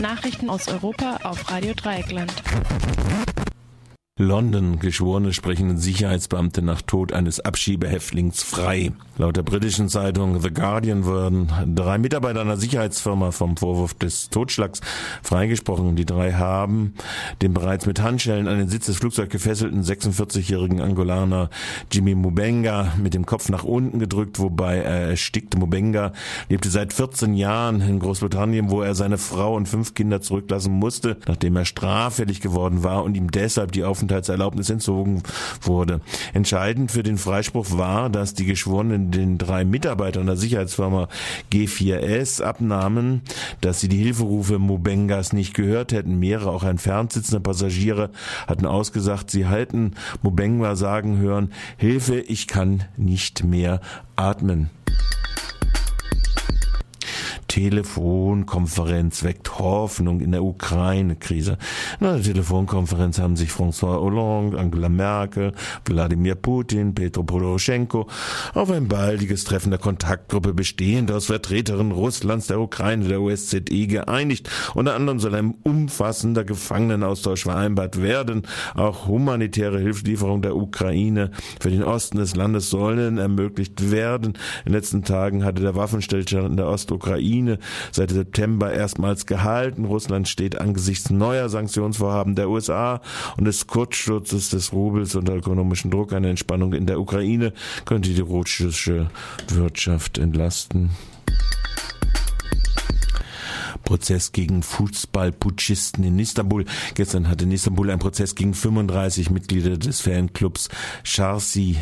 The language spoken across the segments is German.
Nachrichten aus Europa auf Radio Dreieckland. London. Geschworene sprechen Sicherheitsbeamte nach Tod eines Abschiebehäftlings frei. Laut der britischen Zeitung The Guardian wurden drei Mitarbeiter einer Sicherheitsfirma vom Vorwurf des Totschlags freigesprochen. Die drei haben den bereits mit Handschellen an den Sitz des Flugzeugs gefesselten 46-jährigen Angolaner Jimmy Mubenga mit dem Kopf nach unten gedrückt, wobei er erstickte. Mubenga lebte seit 14 Jahren in Großbritannien, wo er seine Frau und fünf Kinder zurücklassen musste, nachdem er straffällig geworden war und ihm deshalb die Aufmerksamkeit Aufenthaltserlaubnis entzogen wurde. Entscheidend für den Freispruch war, dass die Geschworenen den drei Mitarbeitern der Sicherheitsfirma G4S abnahmen, dass sie die Hilferufe Mubengas nicht gehört hätten. Mehrere, auch entfernt sitzende Passagiere hatten ausgesagt, sie halten Mubenga sagen hören, Hilfe, ich kann nicht mehr atmen. Telefonkonferenz weckt Hoffnung in der Ukraine-Krise. Na, der Telefonkonferenz haben sich François Hollande, Angela Merkel, Wladimir Putin, Petro Poroschenko auf ein baldiges Treffen der Kontaktgruppe bestehend aus Vertreterinnen Russlands, der Ukraine, der OSZE geeinigt. Unter anderem soll ein umfassender Gefangenenaustausch vereinbart werden. Auch humanitäre Hilfslieferung der Ukraine für den Osten des Landes sollen ermöglicht werden. In den letzten Tagen hatte der Waffenstillstand in der Ostukraine Ukraine seit September erstmals gehalten. Russland steht angesichts neuer Sanktionsvorhaben der USA und des Kurzsturzes des Rubels unter ökonomischen Druck. Eine Entspannung in der Ukraine könnte die russische Wirtschaft entlasten. Prozess gegen Fußballputschisten in Istanbul. Gestern hat in Istanbul ein Prozess gegen 35 Mitglieder des Fanclubs Charsi,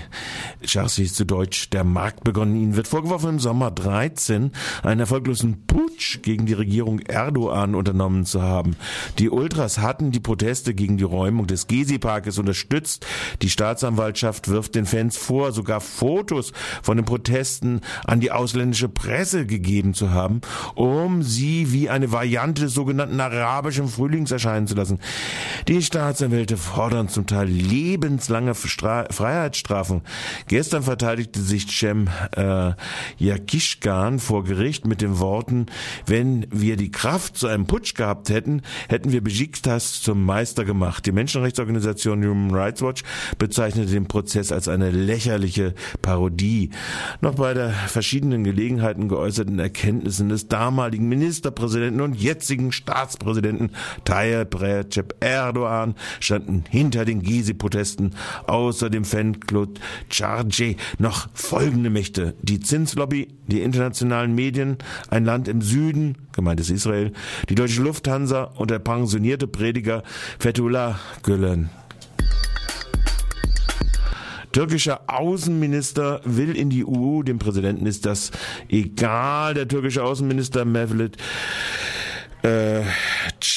Charsi ist zu Deutsch der Markt begonnen. Ihnen wird vorgeworfen, im Sommer 13 einen erfolglosen Putsch gegen die Regierung Erdogan unternommen zu haben. Die Ultras hatten die Proteste gegen die Räumung des Gezi-Parkes unterstützt. Die Staatsanwaltschaft wirft den Fans vor, sogar Fotos von den Protesten an die ausländische Presse gegeben zu haben, um sie wie eine Variante des sogenannten arabischen Frühlings erscheinen zu lassen. Die Staatsanwälte fordern zum Teil lebenslange Stra Freiheitsstrafen. Gestern verteidigte sich Cem äh, Yakishkan vor Gericht mit den Worten, wenn wir die Kraft zu einem Putsch gehabt hätten, hätten wir Besiktas zum Meister gemacht. Die Menschenrechtsorganisation Human Rights Watch bezeichnete den Prozess als eine lächerliche Parodie. Noch bei der verschiedenen Gelegenheiten geäußerten Erkenntnissen des damaligen Ministerpräsidenten Präsidenten und jetzigen Staatspräsidenten Tayyip Recep Erdogan standen hinter den Gezi-Protesten. Außer dem Fanclub Charge noch folgende Mächte. Die Zinslobby, die internationalen Medien, ein Land im Süden, gemeint ist Israel, die deutsche Lufthansa und der pensionierte Prediger Fethullah Gülen. Türkischer Außenminister will in die EU. Dem Präsidenten ist das egal. Der türkische Außenminister Mevlut äh,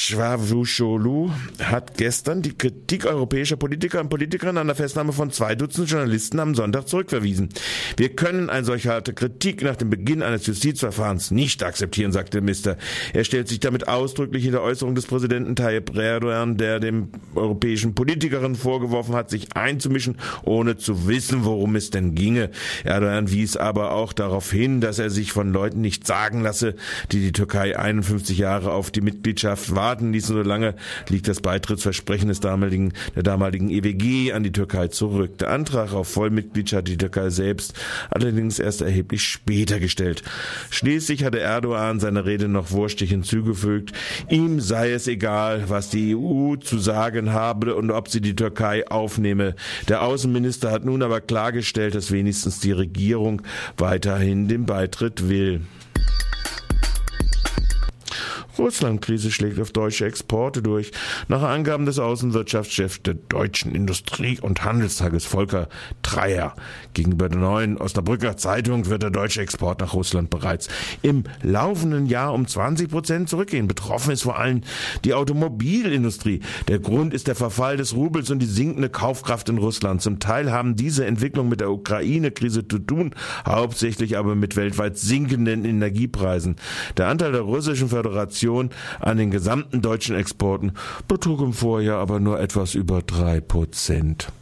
Çavuşoğlu hat gestern die Kritik europäischer Politiker und Politikerinnen an der Festnahme von zwei Dutzend Journalisten am Sonntag zurückverwiesen. Wir können eine solche harte Kritik nach dem Beginn eines Justizverfahrens nicht akzeptieren, sagte der Minister. Er stellt sich damit ausdrücklich in der Äußerung des Präsidenten Tayyip Erdogan, der dem europäischen Politikerinnen vorgeworfen hat, sich einzumischen, ohne zu wissen, worum es denn ginge. Erdogan wies aber auch darauf hin, dass er sich von Leuten nicht sagen lasse, die die Türkei 51 Jahre auf die Mitgliedschaft warten ließen. Solange liegt das Beitrittsversprechen des damaligen, der damaligen EWG an die Türkei zurück. Der Antrag auf Vollmitgliedschaft hat die Türkei selbst allerdings erst erheblich später gestellt. Schließlich hatte Erdogan seiner Rede noch wurstig hinzugefügt, ihm sei es egal, was die EU zu sagen habe und ob sie die Türkei aufnehme. Der Außenminister hat nun aber klargestellt, dass wenigstens die Regierung weiterhin den Beitritt will. Russlandkrise schlägt auf deutsche Exporte durch. Nach Angaben des Außenwirtschaftschefs der deutschen Industrie- und Handelstages Volker Dreier gegenüber der neuen Osnabrücker Zeitung wird der deutsche Export nach Russland bereits im laufenden Jahr um 20 Prozent zurückgehen. Betroffen ist vor allem die Automobilindustrie. Der Grund ist der Verfall des Rubels und die sinkende Kaufkraft in Russland. Zum Teil haben diese Entwicklungen mit der Ukraine-Krise zu tun, hauptsächlich aber mit weltweit sinkenden Energiepreisen. Der Anteil der russischen Föderation Produktion an den gesamten deutschen Exporten betrug im Vorjahr aber nur etwas über drei Prozent.